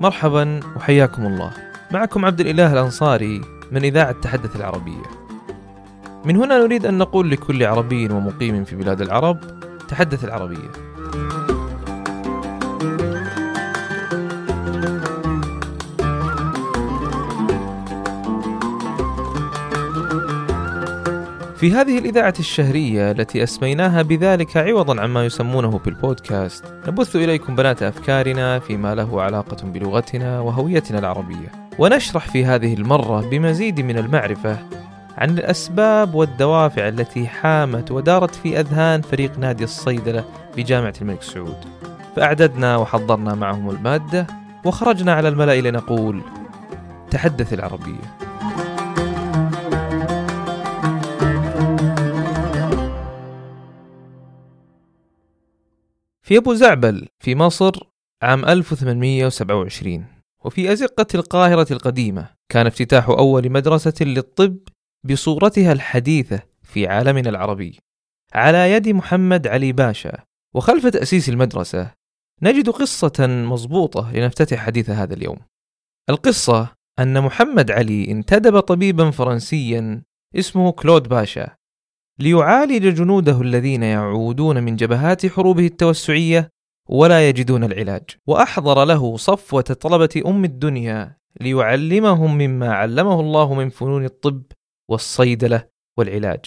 مرحبا وحياكم الله. معكم عبد الإله الأنصاري من إذاعة تحدث العربية. من هنا نريد أن نقول لكل عربي ومقيم في بلاد العرب تحدث العربية. في هذه الإذاعة الشهرية التي أسميناها بذلك عوضا عما يسمونه بالبودكاست نبث إليكم بنات أفكارنا فيما له علاقة بلغتنا وهويتنا العربية ونشرح في هذه المرة بمزيد من المعرفة عن الأسباب والدوافع التي حامت ودارت في أذهان فريق نادي الصيدلة بجامعة الملك سعود. فأعددنا وحضرنا معهم المادة وخرجنا على الملأ لنقول تحدث العربية. في أبو زعبل في مصر عام 1827 وفي أزقة القاهرة القديمة كان افتتاح أول مدرسة للطب بصورتها الحديثة في عالمنا العربي. على يد محمد علي باشا. وخلف تأسيس المدرسة نجد قصة مضبوطة لنفتتح حديث هذا اليوم. القصة أن محمد علي انتدب طبيبا فرنسيا اسمه كلود باشا. ليعالج جنوده الذين يعودون من جبهات حروبه التوسعية ولا يجدون العلاج. وأحضر له صفوة طلبة أم الدنيا ليعلمهم مما علمه الله من فنون الطب والصيدلة والعلاج.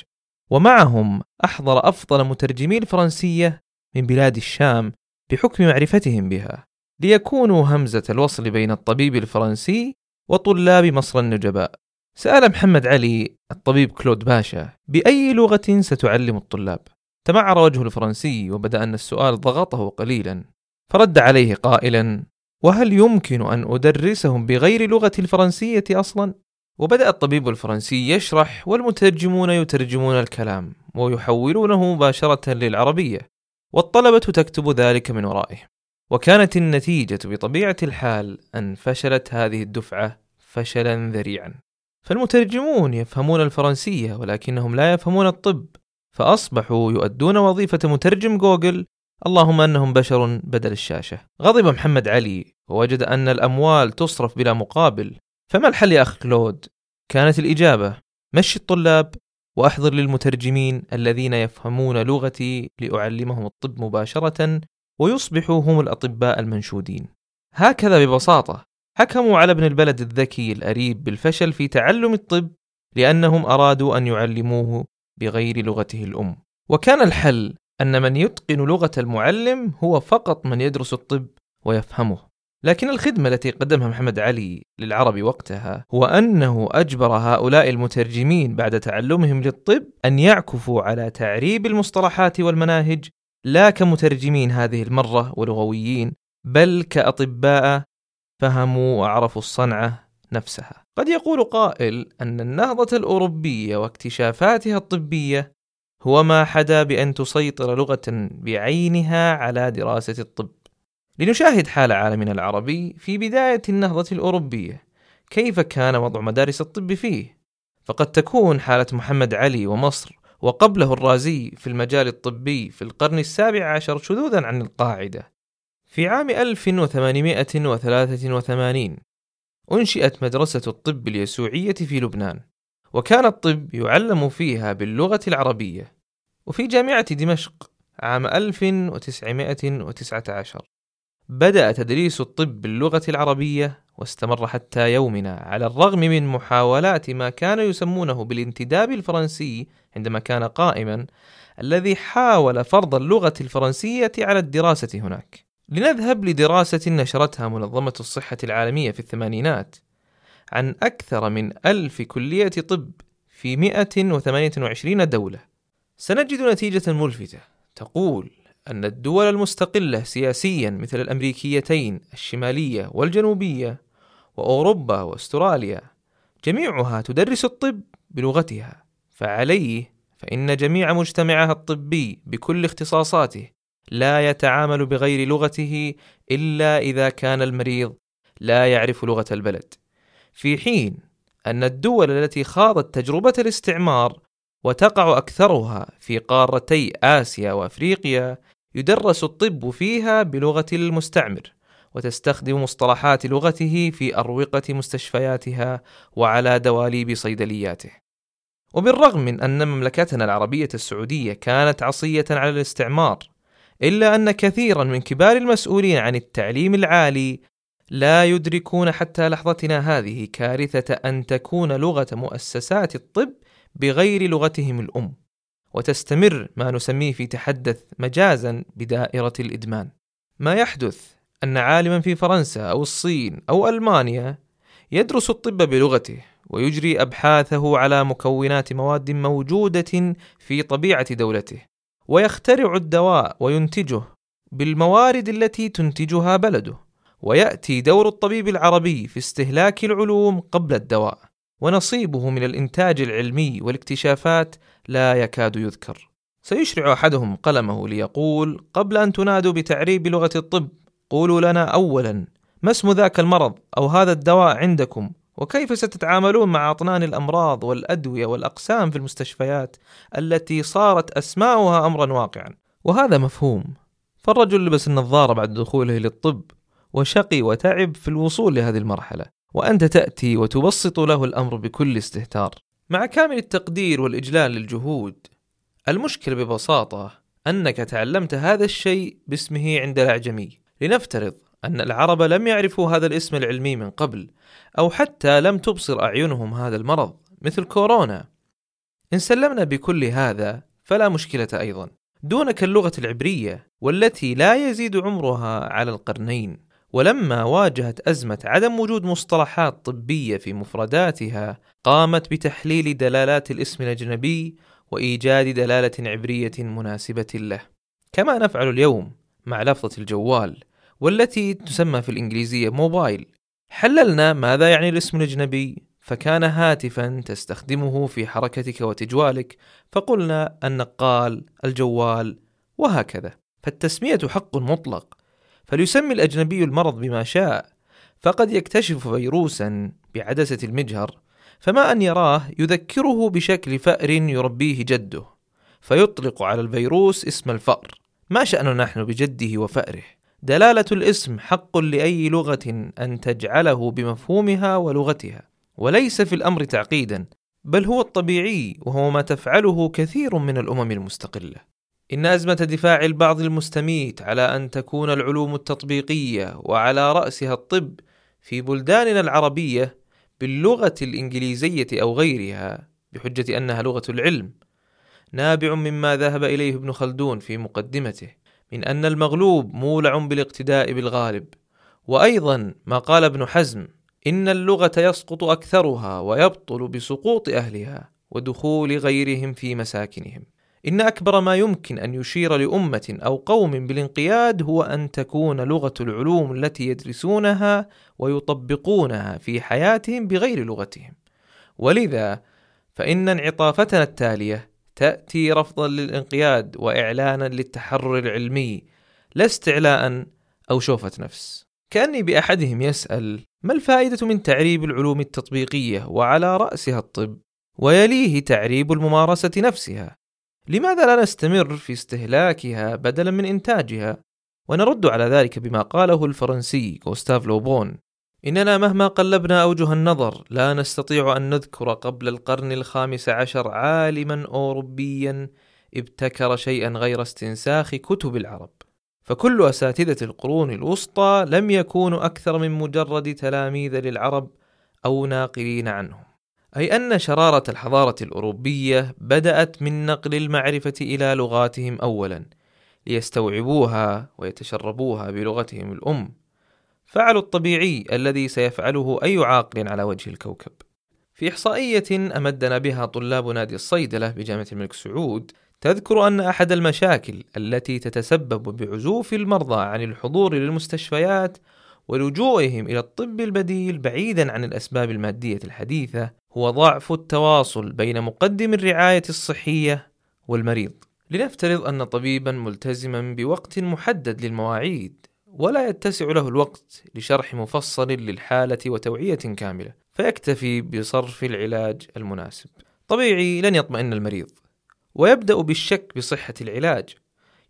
ومعهم أحضر أفضل مترجمي الفرنسية من بلاد الشام بحكم معرفتهم بها. ليكونوا همزة الوصل بين الطبيب الفرنسي وطلاب مصر النجباء. سأل محمد علي الطبيب كلود باشا بأي لغة ستعلم الطلاب؟ تمعر وجه الفرنسي وبدأ أن السؤال ضغطه قليلا فرد عليه قائلا وهل يمكن أن أدرسهم بغير لغة الفرنسية أصلا؟ وبدأ الطبيب الفرنسي يشرح والمترجمون يترجمون الكلام ويحولونه مباشرة للعربية والطلبة تكتب ذلك من ورائه وكانت النتيجة بطبيعة الحال أن فشلت هذه الدفعة فشلا ذريعا فالمترجمون يفهمون الفرنسية ولكنهم لا يفهمون الطب فأصبحوا يؤدون وظيفة مترجم جوجل اللهم أنهم بشر بدل الشاشة. غضب محمد علي ووجد أن الأموال تصرف بلا مقابل. فما الحل يا أخ كلود؟ كانت الإجابة مشي الطلاب وأحضر للمترجمين الذين يفهمون لغتي لأعلمهم الطب مباشرة ويصبحوا هم الأطباء المنشودين. هكذا ببساطة. حكموا على ابن البلد الذكي الأريب بالفشل في تعلم الطب لأنهم أرادوا أن يعلموه بغير لغته الأم. وكان الحل أن من يتقن لغة المعلم هو فقط من يدرس الطب ويفهمه. لكن الخدمة التي قدمها محمد علي للعرب وقتها هو أنه أجبر هؤلاء المترجمين بعد تعلمهم للطب أن يعكفوا على تعريب المصطلحات والمناهج لا كمترجمين هذه المرة ولغويين بل كأطباء فهموا وعرفوا الصنعة نفسها. قد يقول قائل أن النهضة الأوروبية واكتشافاتها الطبية هو ما حدا بأن تسيطر لغة بعينها على دراسة الطب. لنشاهد حال عالمنا العربي في بداية النهضة الأوروبية، كيف كان وضع مدارس الطب فيه؟ فقد تكون حالة محمد علي ومصر وقبله الرازي في المجال الطبي في القرن السابع عشر شذوذا عن القاعدة في عام 1883 أنشئت مدرسة الطب اليسوعية في لبنان وكان الطب يعلم فيها باللغة العربية وفي جامعة دمشق عام 1919 بدأ تدريس الطب باللغة العربية واستمر حتى يومنا على الرغم من محاولات ما كانوا يسمونه بالانتداب الفرنسي عندما كان قائما الذي حاول فرض اللغة الفرنسية على الدراسة هناك. لنذهب لدراسة نشرتها منظمة الصحة العالمية في الثمانينات عن أكثر من ألف كلية طب في 128 دولة. سنجد نتيجة ملفتة تقول أن الدول المستقلة سياسيا مثل الأمريكيتين الشمالية والجنوبية وأوروبا وأستراليا جميعها تدرس الطب بلغتها فعليه فإن جميع مجتمعها الطبي بكل اختصاصاته لا يتعامل بغير لغته إلا إذا كان المريض لا يعرف لغة البلد في حين أن الدول التي خاضت تجربة الاستعمار وتقع أكثرها في قارتي آسيا وأفريقيا يدرس الطب فيها بلغة المستعمر وتستخدم مصطلحات لغته في أروقة مستشفياتها وعلى دواليب صيدلياته. وبالرغم من أن مملكتنا العربية السعودية كانت عصية على الاستعمار، إلا أن كثيرا من كبار المسؤولين عن التعليم العالي لا يدركون حتى لحظتنا هذه كارثة أن تكون لغة مؤسسات الطب بغير لغتهم الأم، وتستمر ما نسميه في تحدث مجازا بدائرة الإدمان. ما يحدث أن عالما في فرنسا أو الصين أو ألمانيا يدرس الطب بلغته ويجري أبحاثه على مكونات مواد موجودة في طبيعة دولته ويخترع الدواء وينتجه بالموارد التي تنتجها بلده. ويأتي دور الطبيب العربي في استهلاك العلوم قبل الدواء ونصيبه من الإنتاج العلمي والاكتشافات لا يكاد يذكر. سيشرع أحدهم قلمه ليقول قبل أن تنادوا بتعريب لغة الطب قولوا لنا أولا ما اسم ذاك المرض أو هذا الدواء عندكم؟ وكيف ستتعاملون مع أطنان الأمراض والأدوية والأقسام في المستشفيات التي صارت أسماؤها أمرا واقعا؟ وهذا مفهوم. فالرجل لبس النظارة بعد دخوله للطب وشقي وتعب في الوصول لهذه المرحلة وأنت تأتي وتبسط له الأمر بكل استهتار. مع كامل التقدير والإجلال للجهود المشكلة ببساطة أنك تعلمت هذا الشيء باسمه عند الأعجمي. لنفترض أن العرب لم يعرفوا هذا الاسم العلمي من قبل أو حتى لم تبصر أعينهم هذا المرض مثل كورونا. إن سلمنا بكل هذا فلا مشكلة أيضا. دونك اللغة العبرية والتي لا يزيد عمرها على القرنين. ولما واجهت أزمة عدم وجود مصطلحات طبية في مفرداتها قامت بتحليل دلالات الاسم الأجنبي وإيجاد دلالة عبرية مناسبة له. كما نفعل اليوم مع لفظة الجوال. والتي تسمى في الإنجليزية موبايل. حللنا ماذا يعني الاسم الأجنبي فكان هاتفا تستخدمه في حركتك وتجوالك فقلنا النقال الجوال وهكذا. فالتسمية حق مطلق. فليسمي الأجنبي المرض بما شاء. فقد يكتشف فيروسا بعدسة المجهر فما أن يراه يذكره بشكل فأر يربيه جده. فيطلق على الفيروس اسم الفأر. ما شأننا نحن بجده وفأره. دلالة الاسم حق لأي لغة أن تجعله بمفهومها ولغتها وليس في الأمر تعقيدا بل هو الطبيعي وهو ما تفعله كثير من الأمم المستقلة. إن أزمة دفاع البعض المستميت على أن تكون العلوم التطبيقية وعلى رأسها الطب في بلداننا العربية باللغة الإنجليزية أو غيرها بحجة أنها لغة العلم نابع مما ذهب إليه ابن خلدون في مقدمته. من أن المغلوب مولع بالاقتداء بالغالب. وأيضا ما قال ابن حزم إن اللغة يسقط أكثرها ويبطل بسقوط أهلها ودخول غيرهم في مساكنهم. إن أكبر ما يمكن أن يشير لأمة أو قوم بالانقياد هو أن تكون لغة العلوم التي يدرسونها ويطبقونها في حياتهم بغير لغتهم. ولذا فإن انعطافتنا التالية تأتي رفضا للانقياد وإعلانا للتحرر العلمي لا استعلاء أو شوفة نفس. كأني بأحدهم يسأل ما الفائدة من تعريب العلوم التطبيقية وعلى رأسها الطب ويليه تعريب الممارسة نفسها؟ لماذا لا نستمر في استهلاكها بدلا من إنتاجها؟ ونرد على ذلك بما قاله الفرنسي غوستاف لوبون. إننا مهما قلبنا أوجه النظر لا نستطيع أن نذكر قبل القرن الخامس عشر عالما أوروبيا ابتكر شيئا غير استنساخ كتب العرب. فكل أساتذة القرون الوسطى لم يكونوا أكثر من مجرد تلاميذ للعرب أو ناقلين عنهم. أي أن شرارة الحضارة الأوروبية بدأت من نقل المعرفة إلى لغاتهم أولا ليستوعبوها ويتشربوها بلغتهم الأم. فعلوا الطبيعي الذي سيفعله أي عاقل على وجه الكوكب. في إحصائية أمدنا بها طلاب نادي الصيدلة بجامعة الملك سعود تذكر أن أحد المشاكل التي تتسبب بعزوف المرضى عن الحضور للمستشفيات ولجوئهم إلى الطب البديل بعيدا عن الأسباب المادية الحديثة هو ضعف التواصل بين مقدم الرعاية الصحية والمريض. لنفترض أن طبيبا ملتزما بوقت محدد للمواعيد ولا يتسع له الوقت لشرح مفصل للحالة وتوعية كاملة فيكتفي بصرف العلاج المناسب. طبيعي لن يطمئن المريض ويبدأ بالشك بصحة العلاج.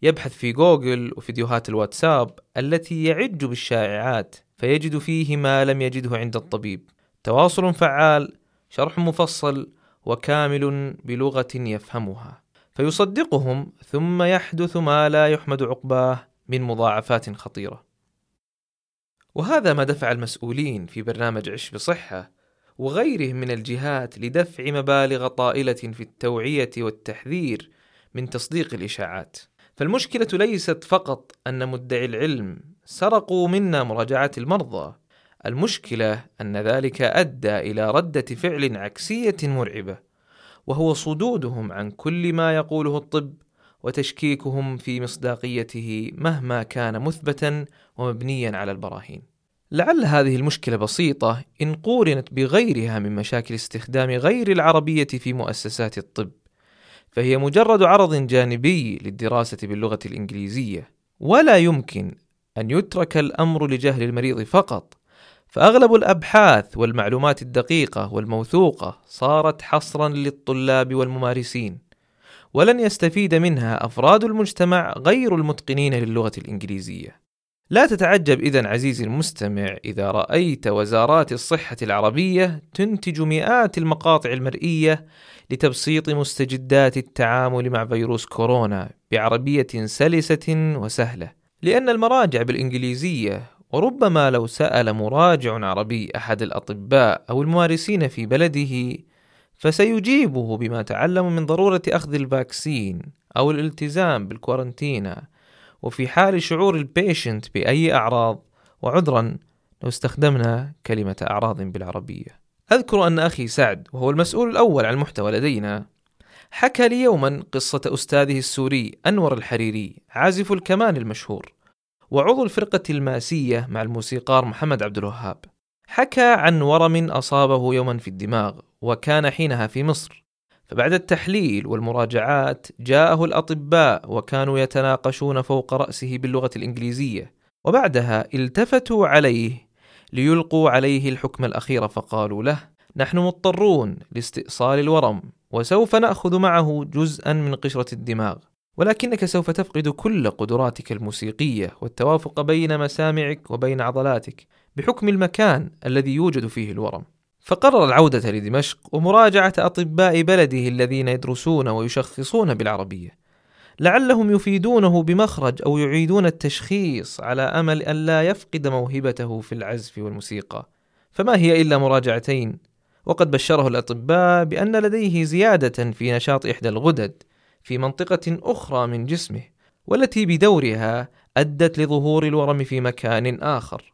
يبحث في جوجل وفيديوهات الواتساب التي يعج بالشائعات فيجد فيه ما لم يجده عند الطبيب. تواصل فعال شرح مفصل وكامل بلغة يفهمها. فيصدقهم ثم يحدث ما لا يحمد عقباه من مضاعفات خطيرة. وهذا ما دفع المسؤولين في برنامج عش بصحة وغيرهم من الجهات لدفع مبالغ طائلة في التوعية والتحذير من تصديق الإشاعات. فالمشكلة ليست فقط أن مدعي العلم سرقوا منا مراجعه المرضى. المشكلة أن ذلك أدى إلى ردة فعل عكسية مرعبة وهو صدودهم عن كل ما يقوله الطب وتشكيكهم في مصداقيته مهما كان مثبتا ومبنيا على البراهين. لعل هذه المشكلة بسيطة إن قورنت بغيرها من مشاكل استخدام غير العربية في مؤسسات الطب فهي مجرد عرض جانبي للدراسة باللغة الإنجليزية. ولا يمكن أن يترك الأمر لجهل المريض فقط فأغلب الأبحاث والمعلومات الدقيقة والموثوقة صارت حصرا للطلاب والممارسين. ولن يستفيد منها أفراد المجتمع غير المتقنين للغة الإنجليزية. لا تتعجب اذا عزيزي المستمع إذا رأيت وزارات الصحة العربية تنتج مئات المقاطع المرئية لتبسيط مستجدات التعامل مع فيروس كورونا بعربية سلسة وسهلة. لأن المراجع بالإنجليزية وربما لو سأل مراجع عربي أحد الأطباء أو الممارسين في بلده فسيجيبه بما تعلم من ضرورة أخذ ال vaccine أو الالتزام بال quarantine وفي حال شعور ال patient بأي أعراض. وعذرا لو استخدمنا كلمة أعراض بالعربية. أذكر أن أخي سعد وهو المسؤول الأول عن المحتوى لدينا حكى لي يوما قصة أستاذه السوري أنور الحريري عازف الكمان المشهور وعضو الفرقة الماسية مع الموسيقار محمد عبد الوهاب. حكى عن ورم أصابه يوما في الدماغ وكان حينها في مصر. فبعد التحليل والمراجعات جاءه الأطباء وكانوا يتناقشون فوق رأسه باللغة الإنجليزية. وبعدها التفتوا عليه ليلقوا عليه الحكم الأخير فقالوا له نحن مضطرون لاستئصال الورم وسوف نأخذ معه جزءا من قشرة الدماغ ولكنك سوف تفقد كل قدراتك الموسيقية والتوافق بين مسامعك وبين عضلاتك. بحكم المكان الذي يوجد فيه الورم. فقرر العودة لدمشق ومراجعة أطباء بلده الذين يدرسون ويشخصون بالعربية. لعلهم يفيدونه بمخرج أو يعيدون التشخيص على أمل أن لا يفقد موهبته في العزف والموسيقى. فما هي إلا مراجعتين وقد بشره الأطباء بأن لديه زيادة في نشاط إحدى الغدد في منطقة أخرى من جسمه والتي بدورها أدت لظهور الورم في مكان آخر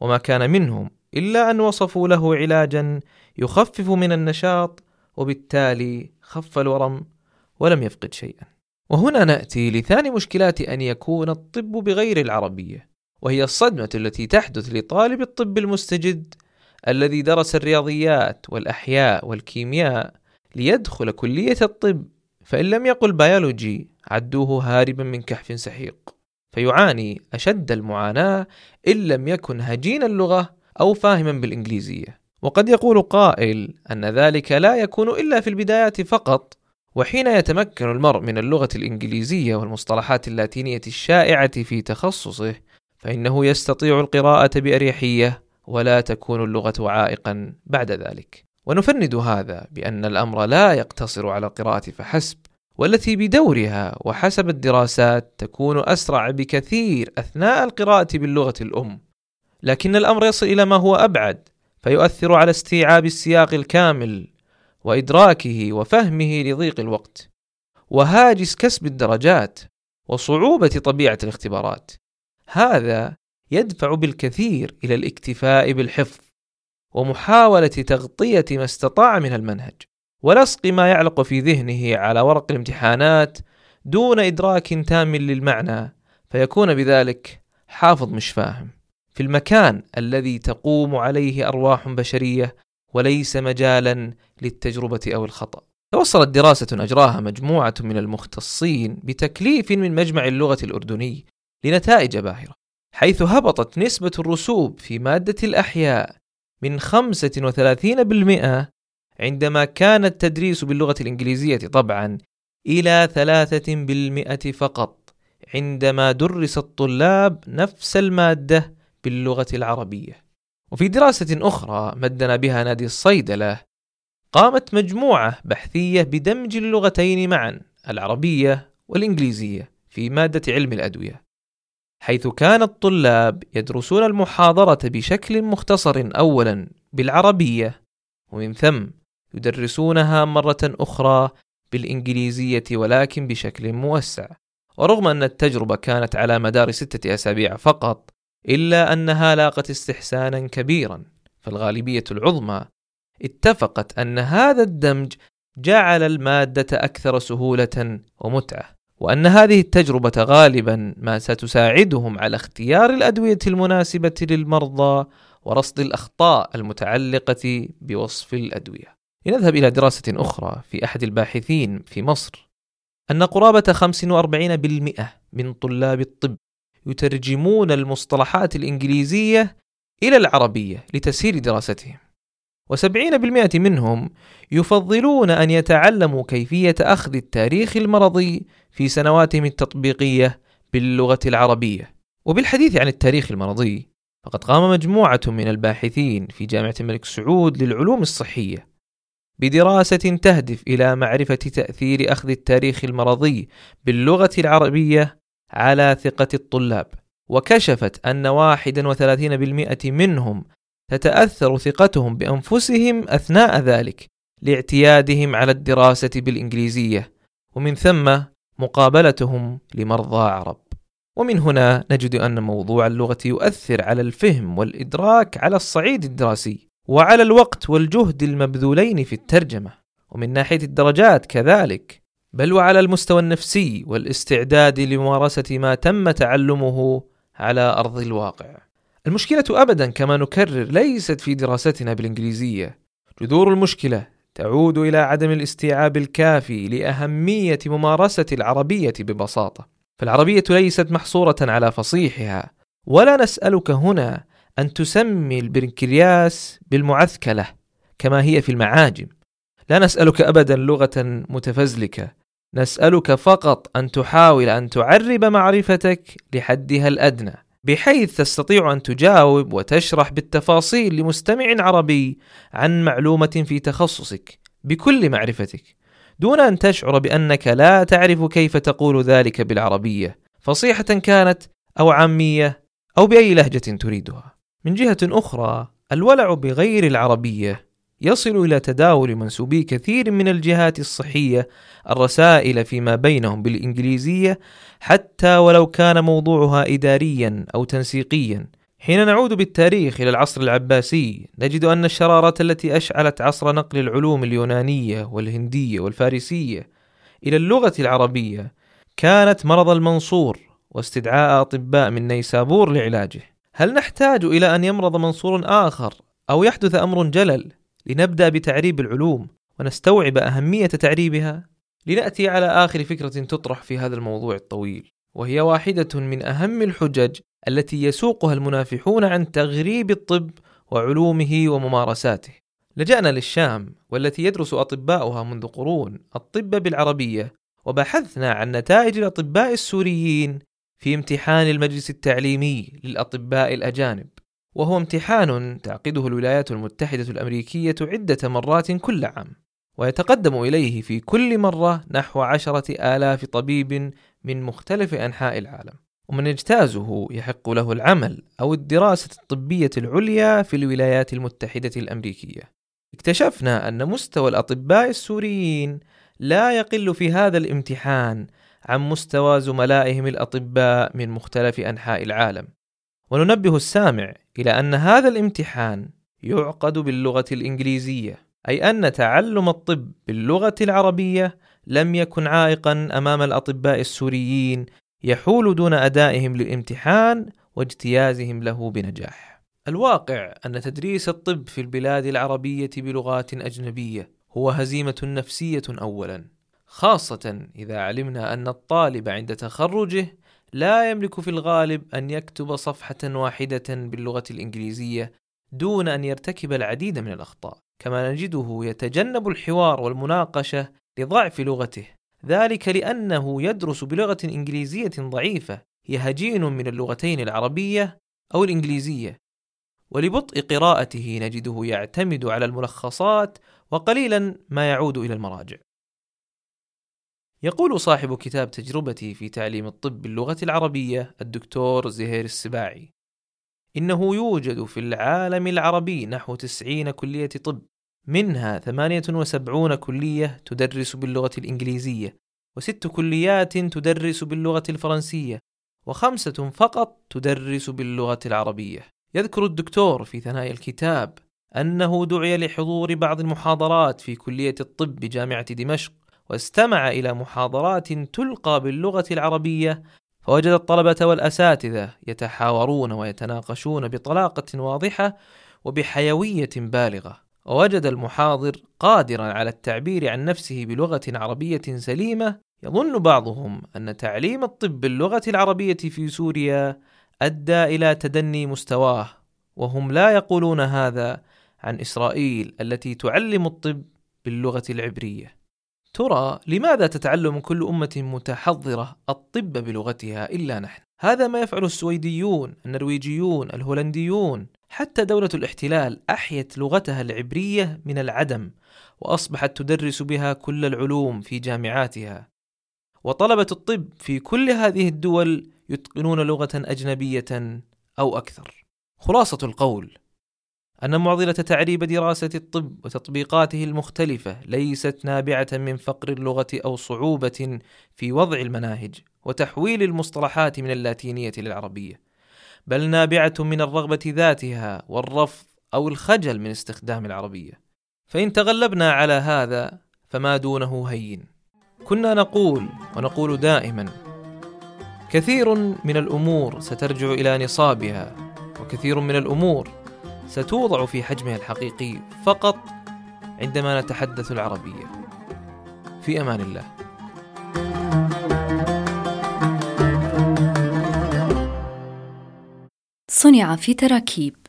وما كان منهم إلا أن وصفوا له علاجا يخفف من النشاط وبالتالي خف الورم ولم يفقد شيئا. وهنا نأتي لثاني مشكلات أن يكون الطب بغير العربية وهي الصدمة التي تحدث لطالب الطب المستجد الذي درس الرياضيات والأحياء والكيمياء ليدخل كلية الطب فإن لم يقل بيولوجي عدوه هاربا من كهف سحيق. فيعاني أشد المعاناة إن لم يكن هجين اللغة أو فاهما بالإنجليزية. وقد يقول قائل أن ذلك لا يكون إلا في البدايات فقط وحين يتمكن المرء من اللغة الإنجليزية والمصطلحات اللاتينية الشائعة في تخصصه فإنه يستطيع القراءة بأريحية ولا تكون اللغة عائقا بعد ذلك. ونفند هذا بأن الأمر لا يقتصر على القراءة فحسب والتي بدورها وحسب الدراسات تكون أسرع بكثير أثناء القراءة باللغة الأم. لكن الأمر يصل إلى ما هو أبعد فيؤثر على استيعاب السياق الكامل وإدراكه وفهمه لضيق الوقت وهاجس كسب الدرجات وصعوبة طبيعة الاختبارات. هذا يدفع بالكثير إلى الاكتفاء بالحفظ ومحاولة تغطية ما استطاع من المنهج. ولصق ما يعلق في ذهنه على ورق الامتحانات دون إدراك تام للمعنى فيكون بذلك حافظ مش فاهم. في المكان الذي تقوم عليه أرواح بشرية وليس مجالا للتجربة أو الخطأ. توصلت دراسة أجراها مجموعة من المختصين بتكليف من مجمع اللغة الأردني لنتائج باهرة حيث هبطت نسبة الرسوب في مادة الأحياء من 35% عندما كان التدريس باللغة الإنجليزية طبعا إلى 3% فقط عندما درس الطلاب نفس المادة باللغة العربية. وفي دراسة أخرى مدنا بها نادي الصيدلة قامت مجموعة بحثية بدمج اللغتين معا العربية والإنجليزية في مادة علم الأدوية. حيث كان الطلاب يدرسون المحاضرة بشكل مختصر أولا بالعربية ومن ثم يدرسونها مرة أخرى بالإنجليزية ولكن بشكل موسع ورغم أن التجربة كانت على مدار ستة أسابيع فقط إلا أنها لاقت استحسانا كبيرا فالغالبية العظمى اتفقت أن هذا الدمج جعل المادة أكثر سهولة ومتعة وأن هذه التجربة غالبا ما ستساعدهم على اختيار الأدوية المناسبة للمرضى ورصد الأخطاء المتعلقة بوصف الأدوية. لنذهب إلى دراسة أخرى في أحد الباحثين في مصر. أن قرابة 45% من طلاب الطب يترجمون المصطلحات الإنجليزية إلى العربية لتسهيل دراستهم. و70% منهم يفضلون أن يتعلموا كيفية أخذ التاريخ المرضي في سنواتهم التطبيقية باللغة العربية. وبالحديث عن التاريخ المرضي فقد قام مجموعة من الباحثين في جامعة الملك سعود للعلوم الصحية بدراسة تهدف إلى معرفة تأثير أخذ التاريخ المرضي باللغة العربية على ثقة الطلاب. وكشفت أن 31% منهم تتأثر ثقتهم بأنفسهم أثناء ذلك لاعتيادهم على الدراسة بالإنجليزية ومن ثم مقابلتهم لمرضى عرب. ومن هنا نجد أن موضوع اللغة يؤثر على الفهم والإدراك على الصعيد الدراسي. وعلى الوقت والجهد المبذولين في الترجمة ومن ناحية الدرجات كذلك بل وعلى المستوى النفسي والاستعداد لممارسة ما تم تعلمه على أرض الواقع. المشكلة أبدا كما نكرر ليست في دراستنا بالإنجليزية. جذور المشكلة تعود إلى عدم الاستيعاب الكافي لأهمية ممارسة العربية ببساطة. فالعربية ليست محصورة على فصيحها. ولا نسألك هنا أن تسمي البنكرياس بالمعثكلة كما هي في المعاجم. لا نسألك أبدا لغة متفزلكة. نسألك فقط أن تحاول أن تعرب معرفتك لحدها الأدنى بحيث تستطيع أن تجاوب وتشرح بالتفاصيل لمستمع عربي عن معلومة في تخصصك بكل معرفتك دون أن تشعر بأنك لا تعرف كيف تقول ذلك بالعربية فصيحة كانت أو عامية أو بأي لهجة تريدها. من جهة أخرى الولع بغير العربية يصل إلى تداول منسوبي كثير من الجهات الصحية الرسائل فيما بينهم بالإنجليزية حتى ولو كان موضوعها إداريا أو تنسيقيا. حين نعود بالتاريخ إلى العصر العباسي نجد أن الشرارات التي أشعلت عصر نقل العلوم اليونانية والهندية والفارسية إلى اللغة العربية كانت مرض المنصور واستدعاء أطباء من نيسابور لعلاجه. هل نحتاج إلى أن يمرض منصور آخر أو يحدث أمر جلل لنبدأ بتعريب العلوم ونستوعب أهمية تعريبها؟ لنأتي على آخر فكرة تطرح في هذا الموضوع الطويل وهي واحدة من أهم الحجج التي يسوقها المنافحون عن تغريب الطب وعلومه وممارساته. لجأنا للشام والتي يدرس أطباؤها منذ قرون الطب بالعربية وبحثنا عن نتائج الأطباء السوريين في امتحان المجلس التعليمي للأطباء الأجانب وهو امتحان تعقده الولايات المتحدة الأمريكية عدة مرات كل عام ويتقدم إليه في كل مرة نحو عشرة آلاف طبيب من مختلف أنحاء العالم. ومن يجتازه يحق له العمل أو الدراسة الطبية العليا في الولايات المتحدة الأمريكية. اكتشفنا أن مستوى الأطباء السوريين لا يقل في هذا الامتحان عن مستوى زملائهم الأطباء من مختلف أنحاء العالم وننبه السامع إلى أن هذا الامتحان يعقد باللغة الإنجليزية أي أن تعلم الطب باللغة العربية لم يكن عائقا أمام الأطباء السوريين يحول دون أدائهم للامتحان واجتيازهم له بنجاح. الواقع أن تدريس الطب في البلاد العربية بلغات أجنبية هو هزيمة نفسية أولا، خاصة إذا علمنا أن الطالب عند تخرجه لا يملك في الغالب أن يكتب صفحة واحدة باللغة الإنجليزية دون أن يرتكب العديد من الأخطاء، كما نجده يتجنب الحوار والمناقشة لضعف لغته، ذلك لأنه يدرس بلغة إنجليزية ضعيفة هي هجين من اللغتين العربية أو الإنجليزية. ولبطء قراءته نجده يعتمد على الملخصات وقليلا ما يعود إلى المراجع. يقول صاحب كتاب تجربتي في تعليم الطب باللغة العربية الدكتور زهير السباعي. إنه يوجد في العالم العربي نحو تسعين كلية طب منها 78 كلية تدرس باللغة الإنجليزية وست كليات تدرس باللغة الفرنسية وخمسة فقط تدرس باللغة العربية. يذكر الدكتور في ثنايا الكتاب أنه دعي لحضور بعض المحاضرات في كلية الطب بجامعة دمشق واستمع إلى محاضرات تلقى باللغة العربية فوجد الطلبة والأساتذة يتحاورون ويتناقشون بطلاقة واضحة وبحيوية بالغة. ووجد المحاضر قادرا على التعبير عن نفسه بلغة عربية سليمة. يظن بعضهم أن تعليم الطب باللغة العربية في سوريا أدى إلى تدني مستواه وهم لا يقولون هذا عن إسرائيل التي تعلم الطب باللغة العبرية. ترى لماذا تتعلم كل أمة متحضرة الطب بلغتها إلا نحن؟ هذا ما يفعل السويديون، النرويجيون، الهولنديون، حتى دولة الاحتلال أحيت لغتها العبرية من العدم، وأصبحت تدرس بها كل العلوم في جامعاتها. وطلبة الطب في كل هذه الدول يتقنون لغة أجنبية أو أكثر. خلاصة القول: أن معضلة تعريب دراسة الطب وتطبيقاته المختلفة ليست نابعة من فقر اللغة أو صعوبة في وضع المناهج وتحويل المصطلحات من اللاتينية للعربية، بل نابعة من الرغبة ذاتها والرفض أو الخجل من استخدام العربية. فإن تغلبنا على هذا فما دونه هين. كنا نقول ونقول دائما: كثير من الأمور سترجع إلى نصابها، وكثير من الأمور ستوضع في حجمها الحقيقي فقط عندما نتحدث العربية. في أمان الله. صنع في تراكيب